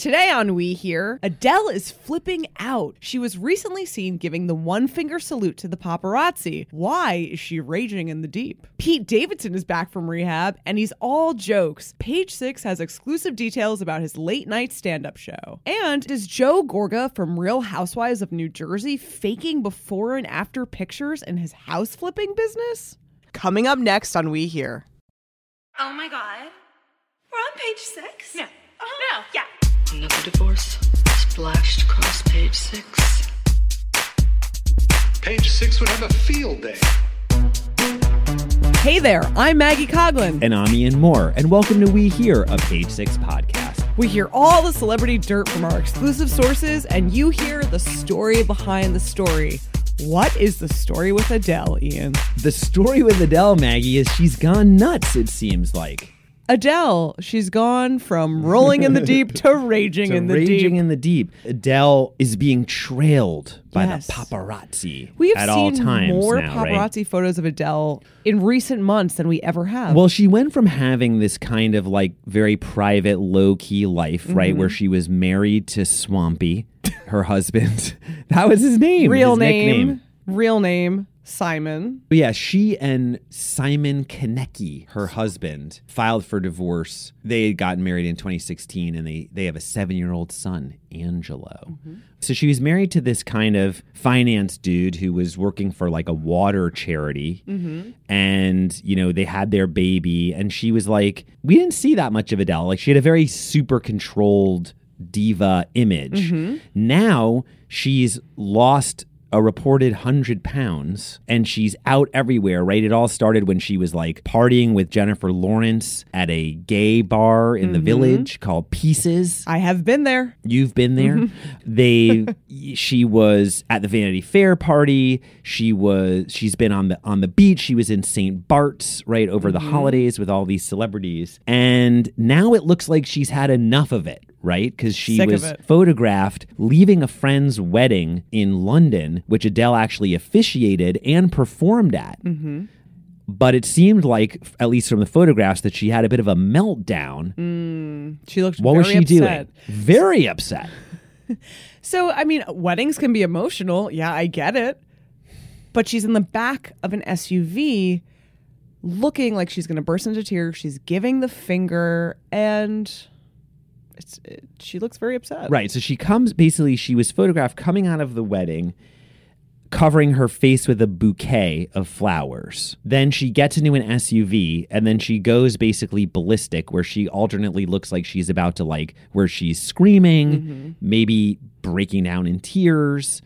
Today on We Hear, Adele is flipping out. She was recently seen giving the one finger salute to the paparazzi. Why is she raging in the deep? Pete Davidson is back from rehab and he's all jokes. Page Six has exclusive details about his late night stand up show. And is Joe Gorga from Real Housewives of New Jersey faking before and after pictures in his house flipping business? Coming up next on We Hear. Oh my god. We're on page six? No. Uh-huh. No, yeah. Another divorce splashed across page six. Page six would have a field day. Hey there, I'm Maggie Coughlan. And I'm Ian Moore, and welcome to We Hear, a Page Six podcast. We hear all the celebrity dirt from our exclusive sources, and you hear the story behind the story. What is the story with Adele, Ian? The story with Adele, Maggie, is she's gone nuts, it seems like. Adele, she's gone from rolling in the deep to raging To in the deep. raging deep. in the deep. Adele is being trailed by Yes. the paparazzi we have at seen all times more now, right? paparazzi photos of Adele in recent months than we ever have. Well, she went from having this kind of like very private, low key life, right, Mm-hmm. where she was married to Swampy, her husband. that was his name, real his name, nickname. real name, Simon. Yeah, she and Simon Konecki, her husband, filed for divorce. They had gotten married in 2016 and they, they have a seven year old son, Angelo. Mm-hmm. So she was married to this kind of finance dude who was working for like a water charity. Mm-hmm. And, you know, they had their baby. And she was like, we didn't see that much of Adele. Like she had a very super controlled diva image. Mm-hmm. Now she's lost a reported 100 pounds and she's out everywhere, right? It all started when she was like partying with Jennifer Lawrence at a gay bar in the mm-hmm. village called Pieces. I have been there. You've been there. Mm-hmm. they she was at the Vanity Fair party. She was she's been on the on the beach. She was in St. Bart's right over the mm-hmm. holidays with all these celebrities. And now it looks like she's had enough of it, right? Cuz she Sick was photographed leaving a friend's wedding in London, which Adele actually officiated and performed at. Mm-hmm. But it seemed like, at least from the photographs, that she had a bit of a meltdown. She looked What very was she upset. doing? Very upset. So, I mean, weddings can be emotional. Yeah, I get it. But she's in the back of an SUV looking like she's going to burst into tears. She's giving the finger and it, she looks very upset. Right. So she comes basically, she was photographed coming out of the wedding, covering her face with a bouquet of flowers. Then she gets into an SUV and then she goes basically ballistic, where she alternately looks like she's about to, like, where she's screaming, maybe breaking down in tears,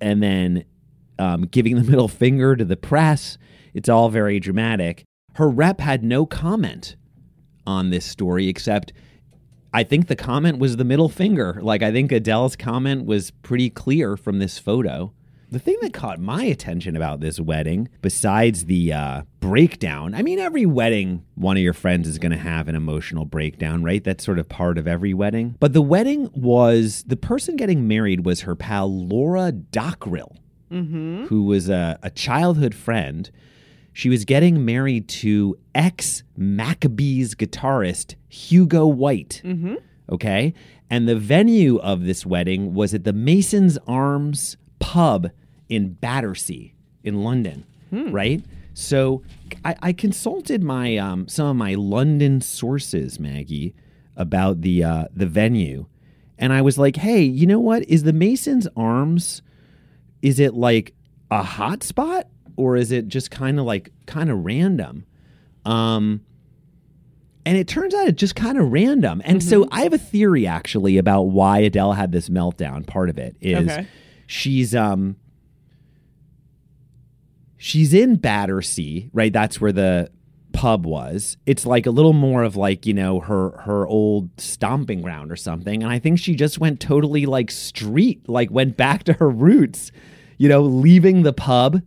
and then um, giving the middle finger to the press. It's all very dramatic. Her rep had no comment on this story except I think the comment was the middle finger. Like I think Adele's comment was pretty clear from this photo. The thing that caught my attention about this wedding, besides the uh, breakdown, I mean, every wedding, one of your friends is going to have an emotional breakdown, right? That's sort of part of every wedding. But the wedding was the person getting married was her pal Laura Dockrill, who was a, a childhood friend. She was getting married to ex Maccabees guitarist Hugo White. Okay. And the venue of this wedding was at the Mason's Arms pub in Battersea in London. Right. So I, I consulted my um, some of my London sources, Maggie, about the uh, the venue, and I was like, "Hey, you know what? Is the Mason's Arms? Is it like a hot spot, or is it just kind of like kind of random?" Um, and it turns out it's just kind of random. And so I have a theory actually about why Adele had this meltdown. Part of it is Okay. she's um she's in Battersea, right? That's where the pub was. It's like a little more of like, you know, her her old stomping ground or something. And I think she just went totally like street, like went back to her roots, you know, leaving the pub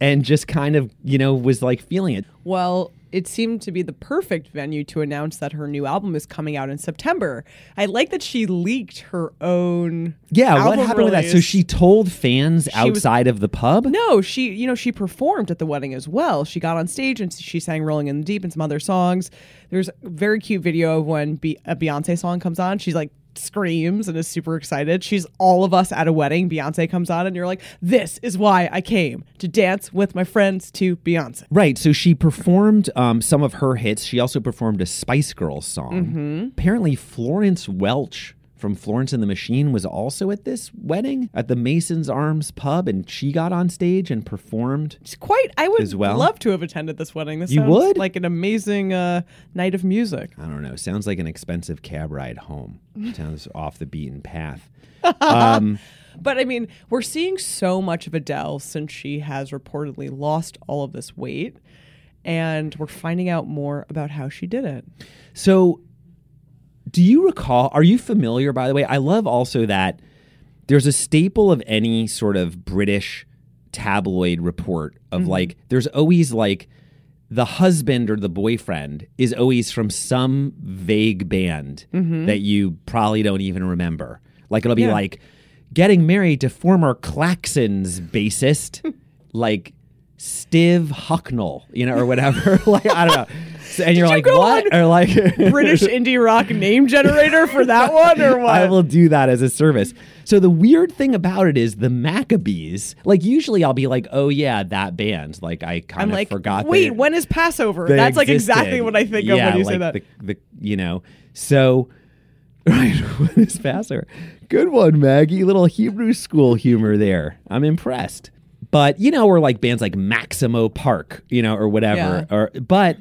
and just kind of, you know, was like feeling it. Well, it seemed to be the perfect venue to announce that her new album is coming out in September. I like that she leaked her own. Yeah, what happened with that? So she told fans was- outside of the pub? No, she, you know, she performed at the wedding as well. She got on stage and she sang "Rolling in the Deep" and some other songs. There's a very cute video of when Be- a Beyonce song comes on. She's like screams and is super excited. She's all of us at a wedding. Beyonce comes on, and you're like, "This is why I came to dance with my friends to Beyonce." Right. So she performed um, some of her hits. She also performed a Spice Girls song. Apparently, Florence Welch from Florence and the Machine was also at this wedding at the Mason's Arms pub, and she got on stage and performed. It's quite. I would well? love to have attended this wedding. This You would? like an amazing uh, night of music. I don't know. Sounds like an expensive cab ride home. Sounds off the beaten path. Um, But I mean, we're seeing so much of Adele since she has reportedly lost all of this weight, and we're finding out more about how she did it. So, do you recall? Are you familiar, by the way? I love also that there's a staple of any sort of British tabloid report of mm-hmm. like, there's always like the husband or the boyfriend is always from some vague band mm-hmm. that you probably don't even remember. Like, it'll be Yeah. like getting married to former Klaxons bassist, like Stiv Hucknall, you know, or whatever. like, I don't know. So- and you're you like, go what? Or like, British indie rock name generator for that one, or what? I will do that as a service. So the weird thing about it is the Maccabees. Like usually I'll be like, oh yeah, that band. Like I kind of like, forgot. wait, when is Passover? That's like exactly what I think yeah, of when you like say that. The, the you know so. Right, when is Passover? Good one, Maggie. Little Hebrew school humor there. I'm impressed. But you know, or like bands like Maximo Park, you know, or whatever. Or but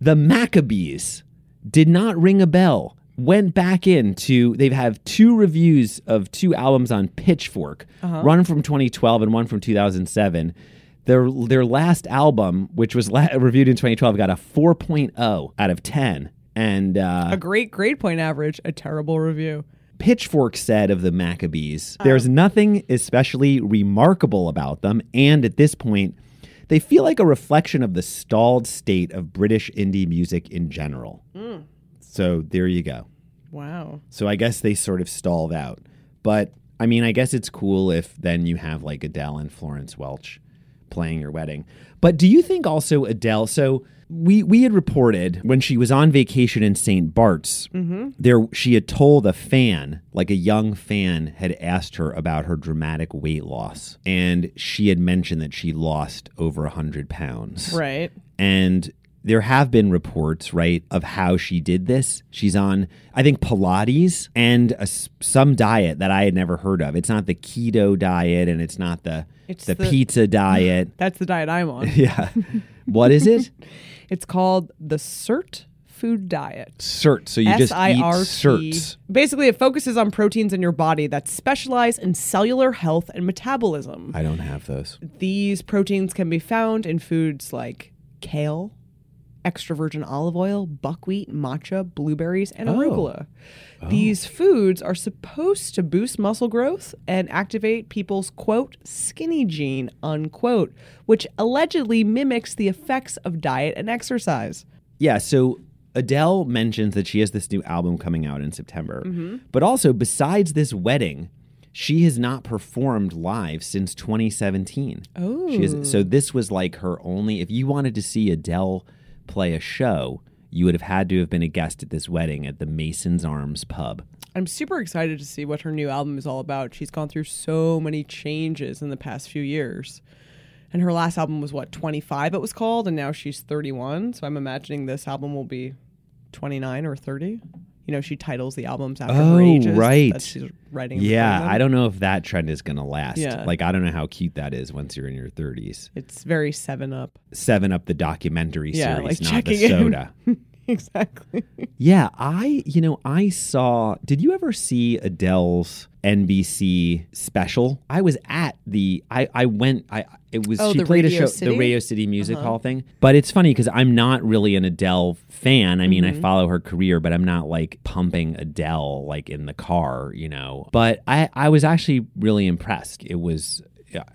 the Maccabees did not ring a bell. Went back into they've have two reviews of two albums on Pitchfork, one from 2012 and one from 2007. Their their last album, which was la- reviewed in 2012, got a 4.0 out of 10. And uh, a great grade point average, a terrible review. Pitchfork said of the Maccabees, uh-huh. there's nothing especially remarkable about them, and at this point, they feel like a reflection of the stalled state of British indie music in general. Mm. So there you go. Wow. So I guess they sort of stalled out. But I mean, I guess it's cool if then you have like Adele and Florence Welch playing your wedding. But do you think also Adele? So we we had reported when she was on vacation in St. Bart's, mm-hmm. there she had told a fan, like a young fan, had asked her about her dramatic weight loss, and she had mentioned that she lost over a hundred pounds. Right. And there have been reports, right, of how she did this. She's on, I think, Pilates and a some diet that I had never heard of. It's not the keto diet and it's not the It's the, the- pizza diet. That's the diet I'm on. yeah. what is it? It's called the Sirt food diet. Cert. So you just eat S-I-R-T. certs. Basically, it focuses on proteins in your body that specialize in cellular health and metabolism. I don't have those. These proteins can be found in foods like kale, extra virgin olive oil, buckwheat, matcha, blueberries, and Oh. arugula. These foods are supposed to boost muscle growth and activate people's quote skinny gene unquote, which allegedly mimics the effects of diet and exercise. Yeah, so Adele mentions that she has this new album coming out in September. Mm-hmm. But also, besides this wedding, she has not performed live since 2017. Oh. She has, so this was like her only if you wanted to see Adele play a show, you would have had to have been a guest at this wedding at the Mason's Arms pub. I'm super excited to see what her new album is all about. She's gone through so many changes in the past few years. And her last album was what, 25 it was called, and now she's 31. So I'm imagining this album will be 29 or 30. You know, she titles the albums after Oh, her ages right. that she's writing. Yeah. I don't know if that trend is going to last. Yeah. Like I don't know how cute that is once you're in your 30s. It's very 7 Up. 7 Up the documentary Yeah, series, like not the soda. exactly. Yeah, I, you know, I saw. Did you ever see Adele's NBC special? I was at the. I I went. I it was Oh, she the played Radio a show, City? Uh-huh. the Radio City Music Hall thing. But it's funny because I'm not really an Adele fan. I mean, Mm-hmm. I follow her career, but I'm not like pumping Adele like in the car, you know. But I I was actually really impressed. It was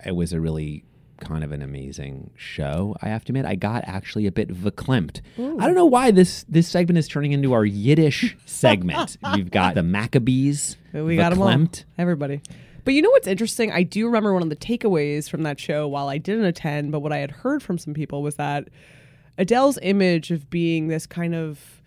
it was a really kind of an amazing show. I have to admit, I got actually a bit verklempt. I don't know why this this segment is turning into our Yiddish segment. We've got the Maccabees, We got them all. verklempt. Everybody. But you know what's interesting? I do remember one of the takeaways from that show while I didn't attend, but what I had heard from some people was that Adele's image of being this kind of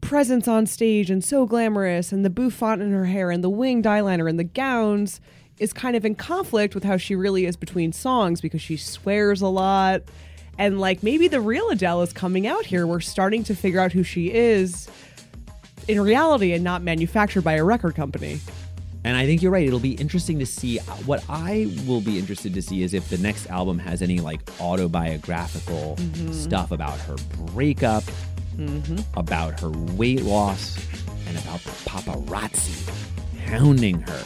presence on stage and so glamorous and the bouffant in her hair and the winged eyeliner and the gowns is kind of in conflict with how she really is between songs because she swears a lot. And like maybe the real Adele is coming out here. We're starting to figure out who she is in reality and not manufactured by a record company. And I think you're right. It'll be interesting to see. What I will be interested to see is if the next album has any like autobiographical mm-hmm. stuff about her breakup, mm-hmm. about her weight loss, and about the paparazzi hounding her.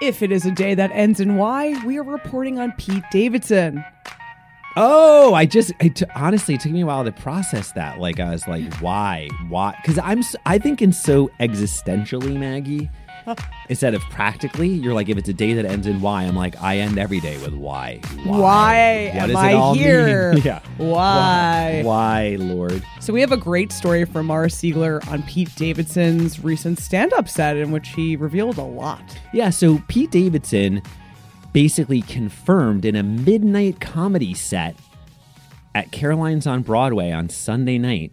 If it is a day that ends in Y, we are reporting on Pete Davidson. Oh, I just it t- honestly it took me a while to process that. Like I was like, why, why? Because I'm I think in so existentially, Maggie, instead of practically. You're like, if it's a day that ends in Y, I'm like, I end every day with why. Why What am I here? yeah. Why? Why, Lord? So we have a great story from Mara Siegler on Pete Davidson's recent stand-up set in which he revealed a lot. Yeah, so Pete Davidson basically confirmed in a midnight comedy set at Caroline's on Broadway on Sunday night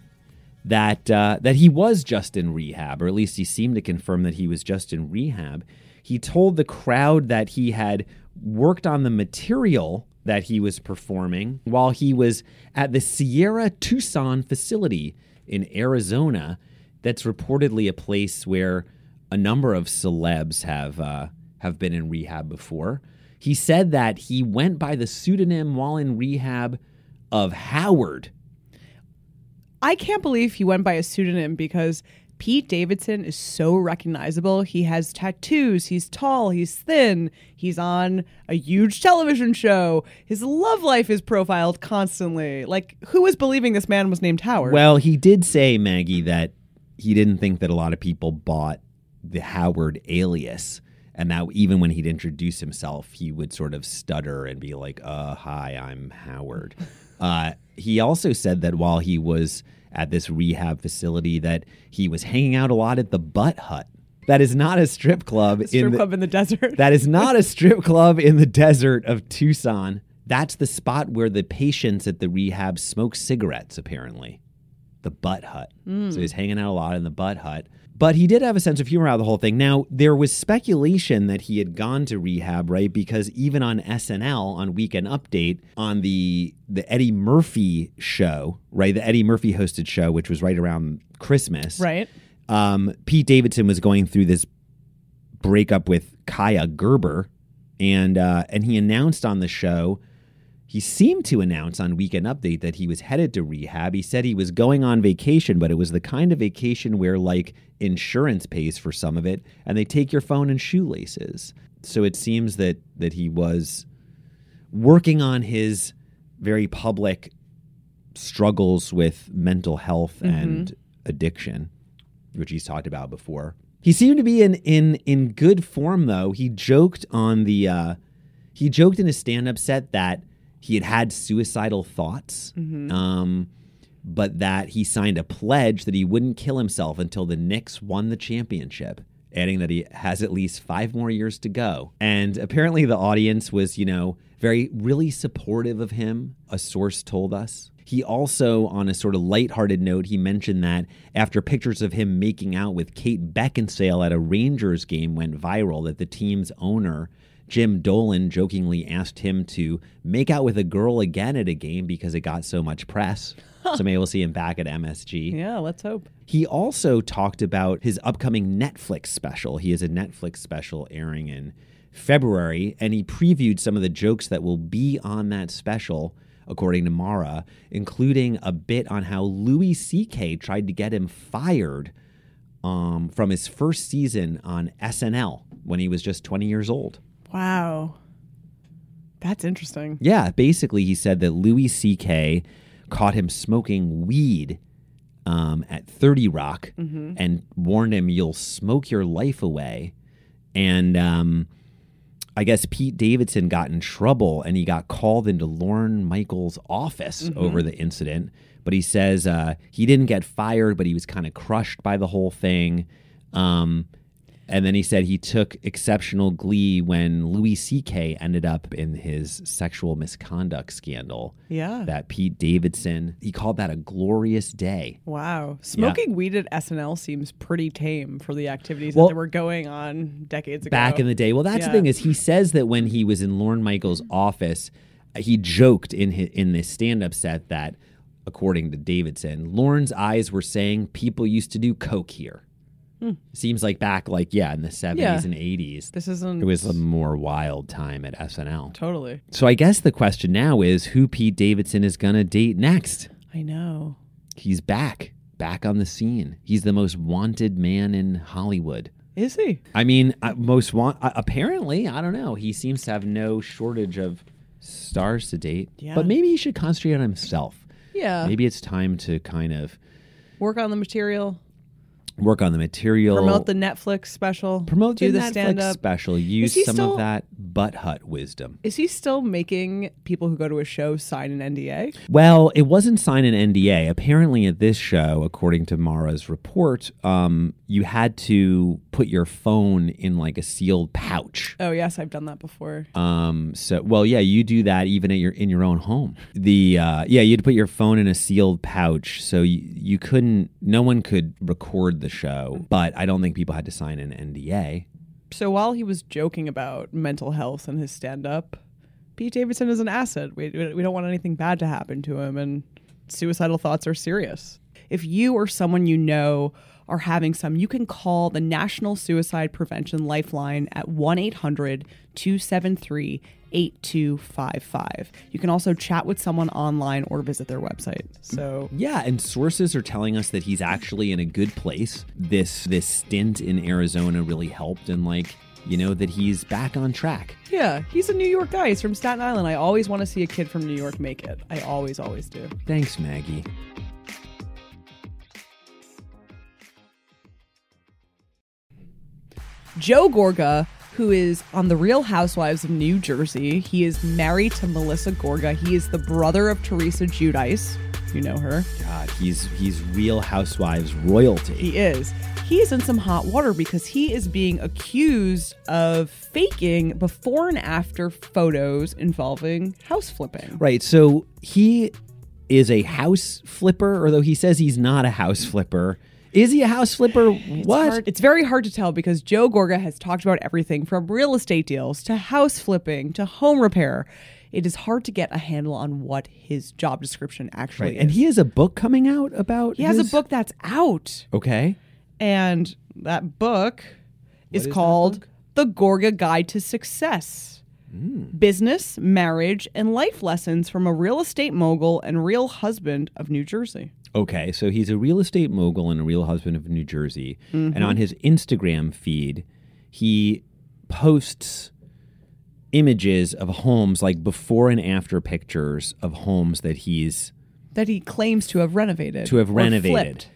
that uh, that he was just in rehab, or at least he seemed to confirm that he was just in rehab. He told the crowd that he had worked on the material that he was performing while he was at the Sierra Tucson facility in Arizona. That's reportedly a place where a number of celebs have uh, have been in rehab before. He said that he went by the pseudonym while in rehab of Howard. I can't believe he went by a pseudonym because Pete Davidson is so recognizable. He has tattoos, he's tall, he's thin, he's on a huge television show. His love life is profiled constantly. Like, who was believing this man was named Howard? Well, he did say, Maggie, that he didn't think that a lot of people bought the Howard alias. And that even when he'd introduce himself, he would sort of stutter and be like, uh, hi, I'm Howard. uh, he also said that while he was at this rehab facility, that he was hanging out a lot at the Butt Hut. That is not a strip club strip in the, club in the desert. that is not a strip club in the desert of Tucson. That's the spot where the patients at the rehab smoke cigarettes, apparently. The butt hut. So he's hanging out a lot in the butt hut. But he did have a sense of humor out of the whole thing. Now, there was speculation that he had gone to rehab, right? Because even on SNL, on Weekend Update, on the the Eddie Murphy show, right? The Eddie Murphy hosted show, which was right around Christmas right? um, Pete Davidson was going through this breakup with Kaia Gerber, and uh, and he announced on the show. He seemed to announce on Weekend Update that he was headed to rehab. He said he was going on vacation, but it was the kind of vacation where like insurance pays for some of it, and they take your phone and shoelaces. So it seems that that he was working on his very public struggles with mental health and addiction, which he's talked about before. He seemed to be in in in good form though. He joked on the uh, he joked in his stand up set that he had had suicidal thoughts, um, but that he signed a pledge that he wouldn't kill himself until the Knicks won the championship. Adding that he has at least five more years to go. And apparently, the audience was, you know, very, really supportive of him, a source told us. He also, on a sort of lighthearted note, he mentioned that after pictures of him making out with Kate Beckinsale at a Rangers game went viral, that the team's owner, Jim Dolan, jokingly asked him to make out with a girl again at a game because it got so much press. so maybe we'll see him back at MSG. Yeah, let's hope. He also talked about his upcoming Netflix special. He has a Netflix special airing in February, and he previewed some of the jokes that will be on that special, according to Mara, including a bit on how Louis C.K. tried to get him fired um, from his first season on SNL when he was just 20 years old. Wow. That's interesting. Yeah, basically, he said that Louis C.K. caught him smoking weed um, at 30 Rock and warned him, You'll smoke your life away. And um, I guess Pete Davidson got in trouble and he got called into Lorne Michaels' office over the incident. But he says uh, he didn't get fired, but he was kind of crushed by the whole thing. Um, And then he said he took exceptional glee when Louis C.K. ended up in his sexual misconduct scandal. Yeah. That Pete Davidson, he called that a glorious day. Wow. Smoking weed at SNL seems pretty tame for the activities Well- that were going on decades ago. back in the day. Well, that's Yeah. the thing is he says that when he was in Lorne Michaels' office, uh, he joked in his, in this stand-up set that, according to Davidson, Lorne's eyes were saying people used to do coke here. Seems like back, like yeah, in the seventies Hmm. Yeah. and eighties, This isn't it was a more wild time at SNL. totally. So I guess the question now is who Pete Davidson is gonna date next. I know. He's back, back on the scene. He's the most wanted man in Hollywood. Is he? I mean, uh, most want uh, apparently, I don't know. He seems to have no shortage of stars to date. Yeah. But maybe he should concentrate on himself. Yeah. Maybe it's time to kind of Work on the material. Work on the material. Promote the Netflix special. promote do the, the Netflix stand up. special. Use some still- of that butt hut wisdom. Is he still making people who go to a show sign an NDA? Well, it wasn't sign an NDA. Apparently, at this show, according to Mara's report, um, you had to put your phone in like a sealed pouch. Oh yes, I've done that before. Um, so well, yeah, you do that even at your in your own home. The uh, yeah, you had to put your phone in a sealed pouch, so you, you couldn't. No one could record the show, but I don't think people had to sign an NDA. So while he was joking about mental health and his stand up, Pete Davidson is an asset. We, we don't want anything bad to happen to him, and suicidal thoughts are serious. If you or someone you know are having some, you can call the National Suicide Prevention Lifeline at 1 800 273 8255. You can also chat with someone online or visit their website. So, Yeah, and sources are telling us that he's actually in a good place. This this stint in Arizona really helped, and like you know that he's back on track. yeah, he's a New York guy. He's from Staten Island. I always want to see a kid from New York make it. I always, always do. Thanks, Maggie. Joe Gorga, who is on The Real Housewives of New Jersey. He is married to Melissa Gorga. He is the brother of Teresa Giudice. You know her. God, he's he's Real Housewives royalty. He is. He is in some hot water because he is being accused of faking before and after photos involving house flipping. Right. So he is a house flipper, although he says he's not a house flipper. Is he a house flipper? what? Hard- It's very hard to tell because Joe Gorga has talked about everything from real estate deals to house flipping to home repair. It is hard to get a handle on what his job description actually Right. is. And he has a book coming out about. he has a book that's out, Okay. and that book is is called book? The Gorga Guide to Success. Hmm. Business, marriage, and life lessons from a real estate mogul and real husband of New Jersey. Okay. So he's a real estate mogul and a real husband of New Jersey. Mm-hmm. And on his Instagram feed, he posts images of homes, like before and after pictures of homes that he's That he claims to have renovated. to have renovated. flipped.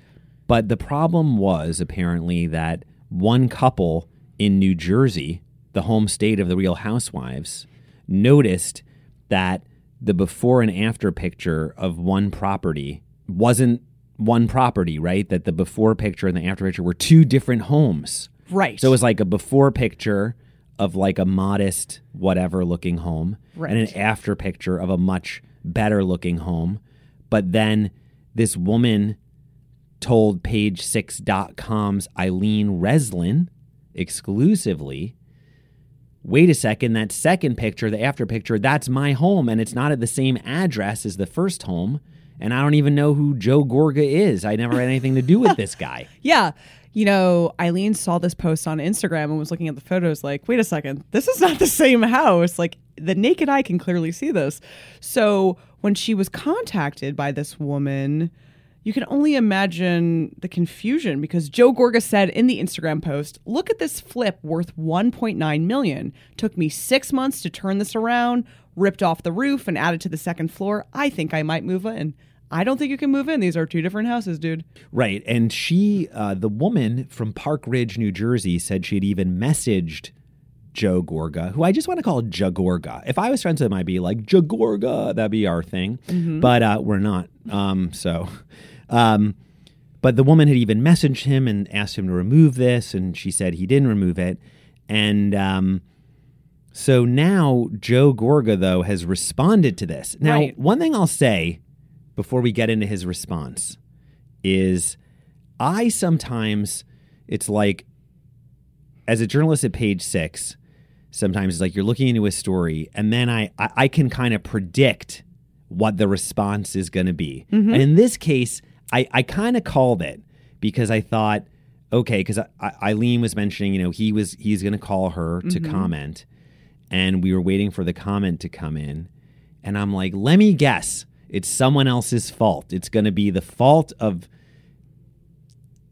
But the problem was apparently that one couple in New Jersey, the home state of the Real Housewives, noticed that the before and after picture of one property wasn't one property, right? That the before picture and the after picture were two different homes. Right. So it was like a before picture of like a modest whatever looking home and an after picture of a much better looking home. But then this woman told page6.com's Eileen Reslen exclusively, wait a second, that second picture, the after picture, that's my home and it's not at the same address as the first home. And I don't even know who Joe Gorga is. I never had anything to do with this guy. Yeah. You know, Eileen saw this post on Instagram and was looking at the photos like, wait a second, this is not the same house. Like, the naked eye can clearly see this. So, when she was contacted by this woman, you can only imagine the confusion because Joe Gorga said in the Instagram post, "Look at this flip worth 1.9 million. Took me 6 months to turn this around, ripped off the roof and added to the second floor. I think I might move in." I don't think you can move in. These are two different houses, dude. Right. And she, uh, the woman from Park Ridge, New Jersey, said she'd even messaged Joe Gorga, who I just want to call Jagorga. If I was friends with him, I'd be like, Jagorga. That'd be our thing. But uh, we're not. Um, so, um, but the woman had even messaged him and asked him to remove this, and she said he didn't remove it. And um, so now Joe Gorga, though, has responded to this. Now, Right. one thing I'll say before we get into his response is I sometimes, it's like, as a journalist at page six, sometimes it's like you're looking into a story and then I, I, I can kind of predict what the response is going to be. Mm-hmm. And in this case, I, I kind of called it because I thought, okay, because I, I, Eileen was mentioning, you know, he was he's going to call her to mm-hmm. comment, and we were waiting for the comment to come in, and I'm like, let me guess, it's someone else's fault. It's going to be the fault of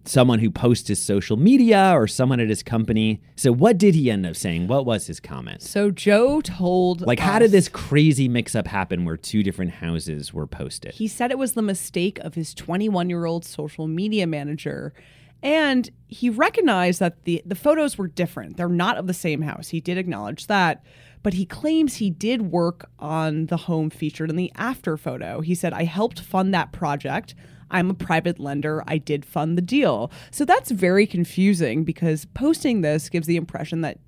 someone who posts his social media or someone at his company. So what did he end up saying? What was his comment? So Joe told Like, how did this crazy mix up happen where two different houses were posted? He said it was the mistake of his 21 year old social media manager. And he recognized that the, the photos were different. They're not of the same house. He did acknowledge that. But he claims he did work on the home featured in the after photo. He said, I helped fund that project. I'm a private lender. I did fund the deal. So that's very confusing because posting this gives the impression that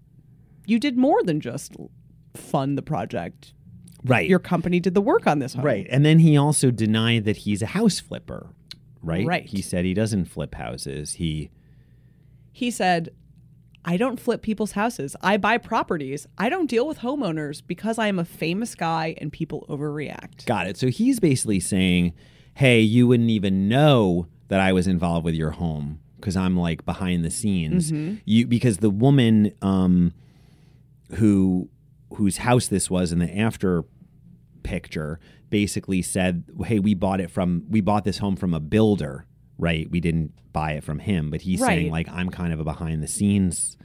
you did more than just fund the project. right. Your company did the work on this home. right. And then he also denied that he's a house flipper. Right. Right. He said he doesn't flip houses. He He said, I don't flip people's houses. I buy properties. I don't deal with homeowners because I am a famous guy and people overreact. got it. So he's basically saying, "Hey, you wouldn't even know that I was involved with your home because I'm like behind the scenes. You because the woman um, who whose house this was in the after picture basically said, "Hey, we bought it from we bought this home from a builder, right? We didn't buy it from him." But he's saying like I'm kind of a behind the scenes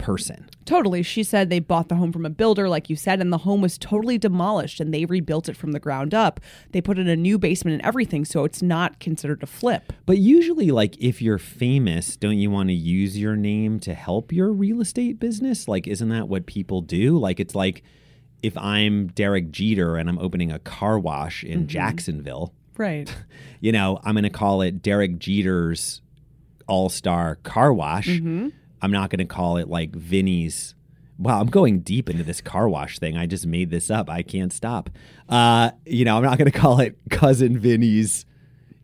person. Totally. She said they bought the home from a builder, like you said, and the home was totally demolished and they rebuilt it from the ground up. They put in a new basement and everything, so it's not considered a flip. But usually, like if you're famous, don't you want to use your name to help your real estate business? Like, isn't that what people do? Like, it's like if I'm Derek Jeter and I'm opening a car wash in mm-hmm. Jacksonville, Right. you know, I'm going to call it Derek Jeter's All Star Car Wash. Mm-hmm. I'm not going to call it like Vinny's. Wow, I'm going deep into this car wash thing. I just made this up. I can't stop. Uh, you know, I'm not going to call it Cousin Vinny's,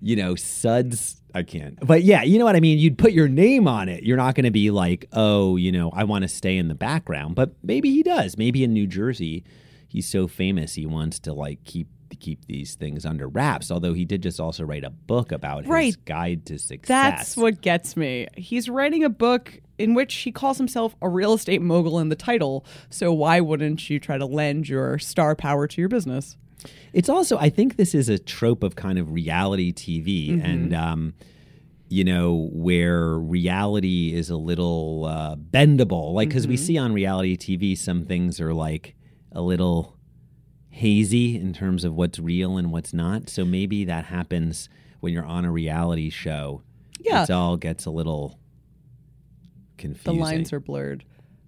you know, Suds. I can't. But yeah, you know what I mean? You'd put your name on it. You're not going to be like, oh, you know, I want to stay in the background. But maybe he does. Maybe in New Jersey, he's so famous he wants to like keep keep these things under wraps. Although he did just also write a book about his Right. guide to success. That's what gets me. He's writing a book in which he calls himself a real estate mogul in the title. So why wouldn't you try to lend your star power to your business? It's also, I think this is a trope of kind of reality TV and, um, you know, where reality is a little uh, bendable. Like, because we see on reality TV, some things are like a little hazy in terms of what's real and what's not. So maybe that happens when you're on a reality show. Yeah. It all gets a little The lines are blurred.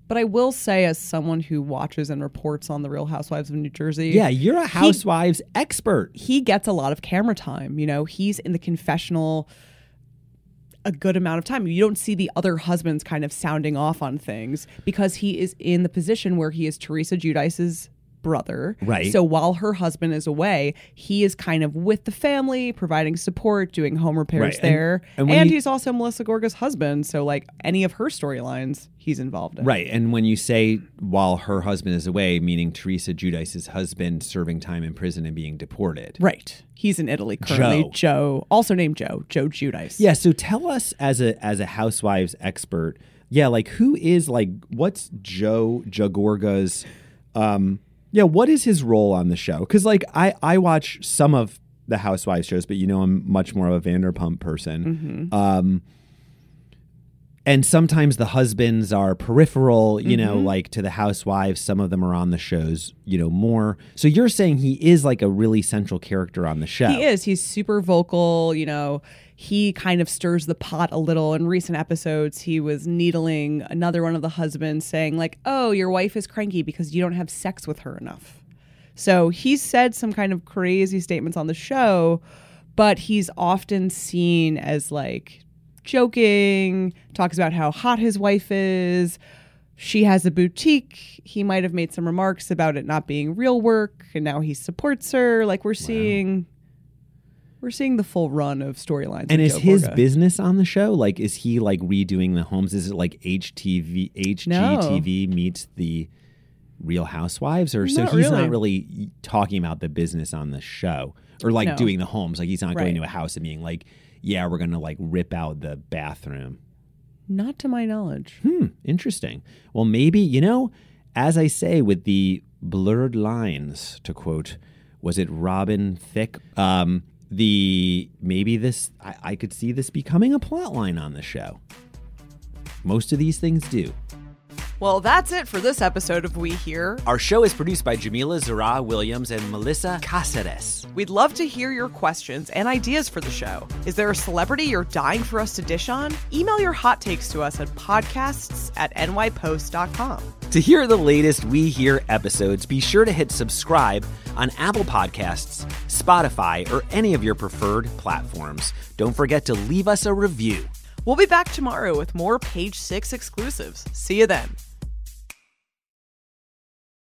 But I will say, as someone who watches and reports on the Real Housewives of New Jersey, Yeah, you're a housewives expert. he gets a lot of camera time. You know, he's in the confessional a good amount of time. You don't see the other husbands kind of sounding off on things because he is in the position where he is Teresa Giudice's brother. Right. So while her husband is away, he is kind of with the family, providing support, doing home repairs Right. There. and And, you- he's also Melissa Gorga's husband. So like any of her storylines, he's involved in. Right. And when you say while her husband is away, meaning Teresa Giudice's husband serving time in prison and being deported. Right. He's in Italy currently. Joe. Joe, also named Joe, Joe Giudice. Yeah. So tell us as a as a housewives expert, yeah, like who is like what's Joe Jagorga's um yeah, what is his role on the show? Because like I I watch some of the housewives shows, but you know I'm much more of a Vanderpump person. Um and sometimes the husbands are peripheral, you know, mm-hmm. like to the housewives. Some of them are on the shows, you know, more. So you're saying he is like a really central character on the show. He is. He's super vocal. You know, he kind of stirs the pot a little. In recent episodes, he was needling another one of the husbands, saying, like, oh, your wife is cranky because you don't have sex with her enough. So he said some kind of crazy statements on the show. but he's often seen as like joking, talks about how hot his wife is. She has a boutique. He might have made some remarks about it not being real work, and now he supports her. Like we're seeing, we're seeing the full run of storylines. And with is Joe his Gorga. business on the show? Like, is he like redoing the homes? Is it like HTV, HGTV meets the Real Housewives, or so Not he's not really talking about the business on the show, or like No. doing the homes? Like he's not going Right. to a house and being like, "Yeah, we're gonna like rip out the bathroom." Not to my knowledge. Hmm, interesting. Well, maybe, you know, as I say with the blurred lines, to quote, was it Robin Thicke? Um, the maybe this I, I could see this becoming a plot line on the show. Most of these things do. Well, that's it for this episode of We Hear. Our show is produced by Jamila Zara Williams and Melissa Caceres. We'd love to hear your questions and ideas for the show. Is there a celebrity you're dying for us to dish on? Email your hot takes to us at podcasts at nypost.com. To hear the latest We Hear episodes, be sure to hit subscribe on Apple Podcasts, Spotify, or any of your preferred platforms. Don't forget to leave us a review. We'll be back tomorrow with more Page Six exclusives. See you then.